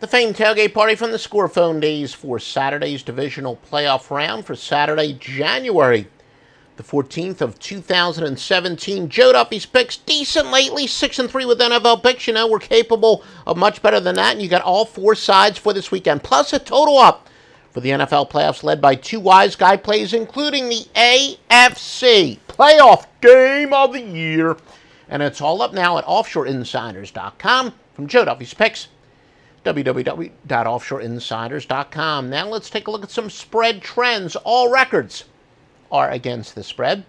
The famed tailgate party from the score phone days for Saturday's divisional playoff round for Saturday, January the 14th of 2017. Joe Duffy's picks decent lately, 6 and 3 with NFL picks. You know, we're capable of much better than that. And you got all four sides for this weekend, plus a total up for the NFL playoffs led by two wise guy plays, including the AFC playoff game of the year. And it's all up now at offshoreinsiders.com from Joe Duffy's picks www.offshoreinsiders.com. Now let's take a look at some spread trends. All records are against the spread.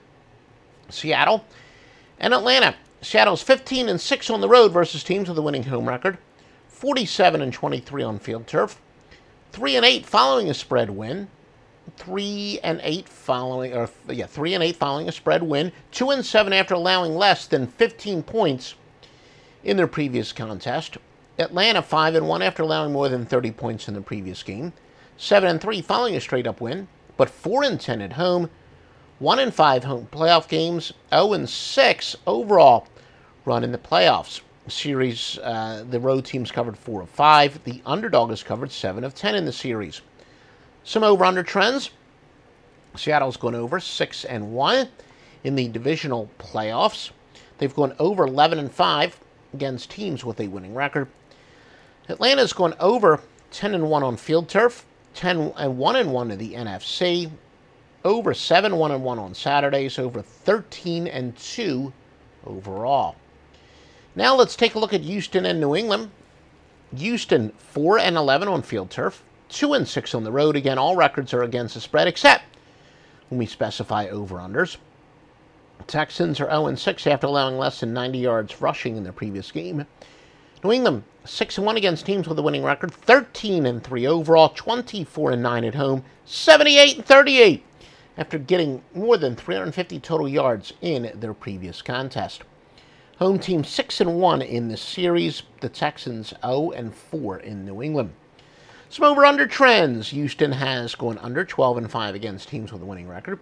Seattle and Atlanta. Seattle's 15 and 6 on the road versus teams with a winning home record, 47 and 23 on field turf, 3 and 8 following a spread win, 3 and 8 following or yeah, 3 and 8 following a spread win, 2 and 7 after allowing less than 15 points in their previous contest. Atlanta 5 and 1 after allowing more than 30 points in the previous game. 7 and 3 following a straight up win, but 4 and 10 at home. 1 and 5 home playoff games, 0 and 6 overall run in the playoffs. Series, uh, the road teams covered 4 of 5. The underdog has covered 7 of 10 in the series. Some over under trends. Seattle's gone over 6 and 1 in the divisional playoffs. They've gone over 11 and 5 against teams with a winning record. Atlanta's gone over 10 and 1 on field turf, 10 and 1 and 1 in the NFC, over 7 1 and 1 on Saturdays, over 13 and 2 overall. Now let's take a look at Houston and New England. Houston 4 and 11 on field turf, 2 and 6 on the road. Again, all records are against the spread except when we specify over unders. Texans are 0 and 6 after allowing less than 90 yards rushing in their previous game. New England 6 and 1 against teams with a winning record, 13 and 3 overall, 24 and 9 at home, 78 and 38 after getting more than 350 total yards in their previous contest. Home team 6 and 1 in the series, the Texans 0 and 4 in New England. Some over under trends. Houston has gone under 12 and 5 against teams with a winning record.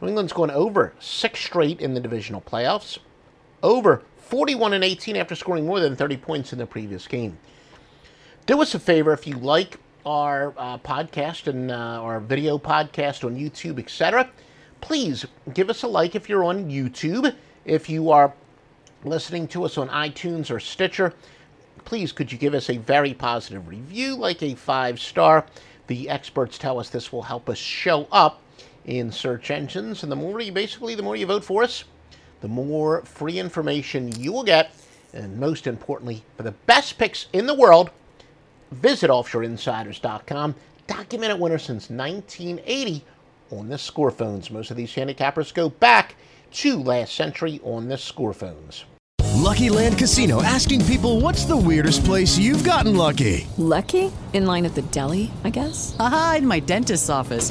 New England's gone over 6 straight in the divisional playoffs. Over 41 and 18 after scoring more than 30 points in the previous game. Do us a favor if you like our uh, podcast and uh, our video podcast on YouTube, etc. Please give us a like if you're on YouTube. If you are listening to us on iTunes or Stitcher, please could you give us a very positive review, like a five star? The experts tell us this will help us show up in search engines, and the more you basically, the more you vote for us, the more free information you will get, and most importantly, for the best picks in the world, visit offshoreinsiders.com. Documented winner since 1980 on the score phones. Most of these handicappers go back to last century on the score phones. Lucky Land Casino asking people what's the weirdest place you've gotten lucky? Lucky? In line at the deli, I guess? Aha, in my dentist's office.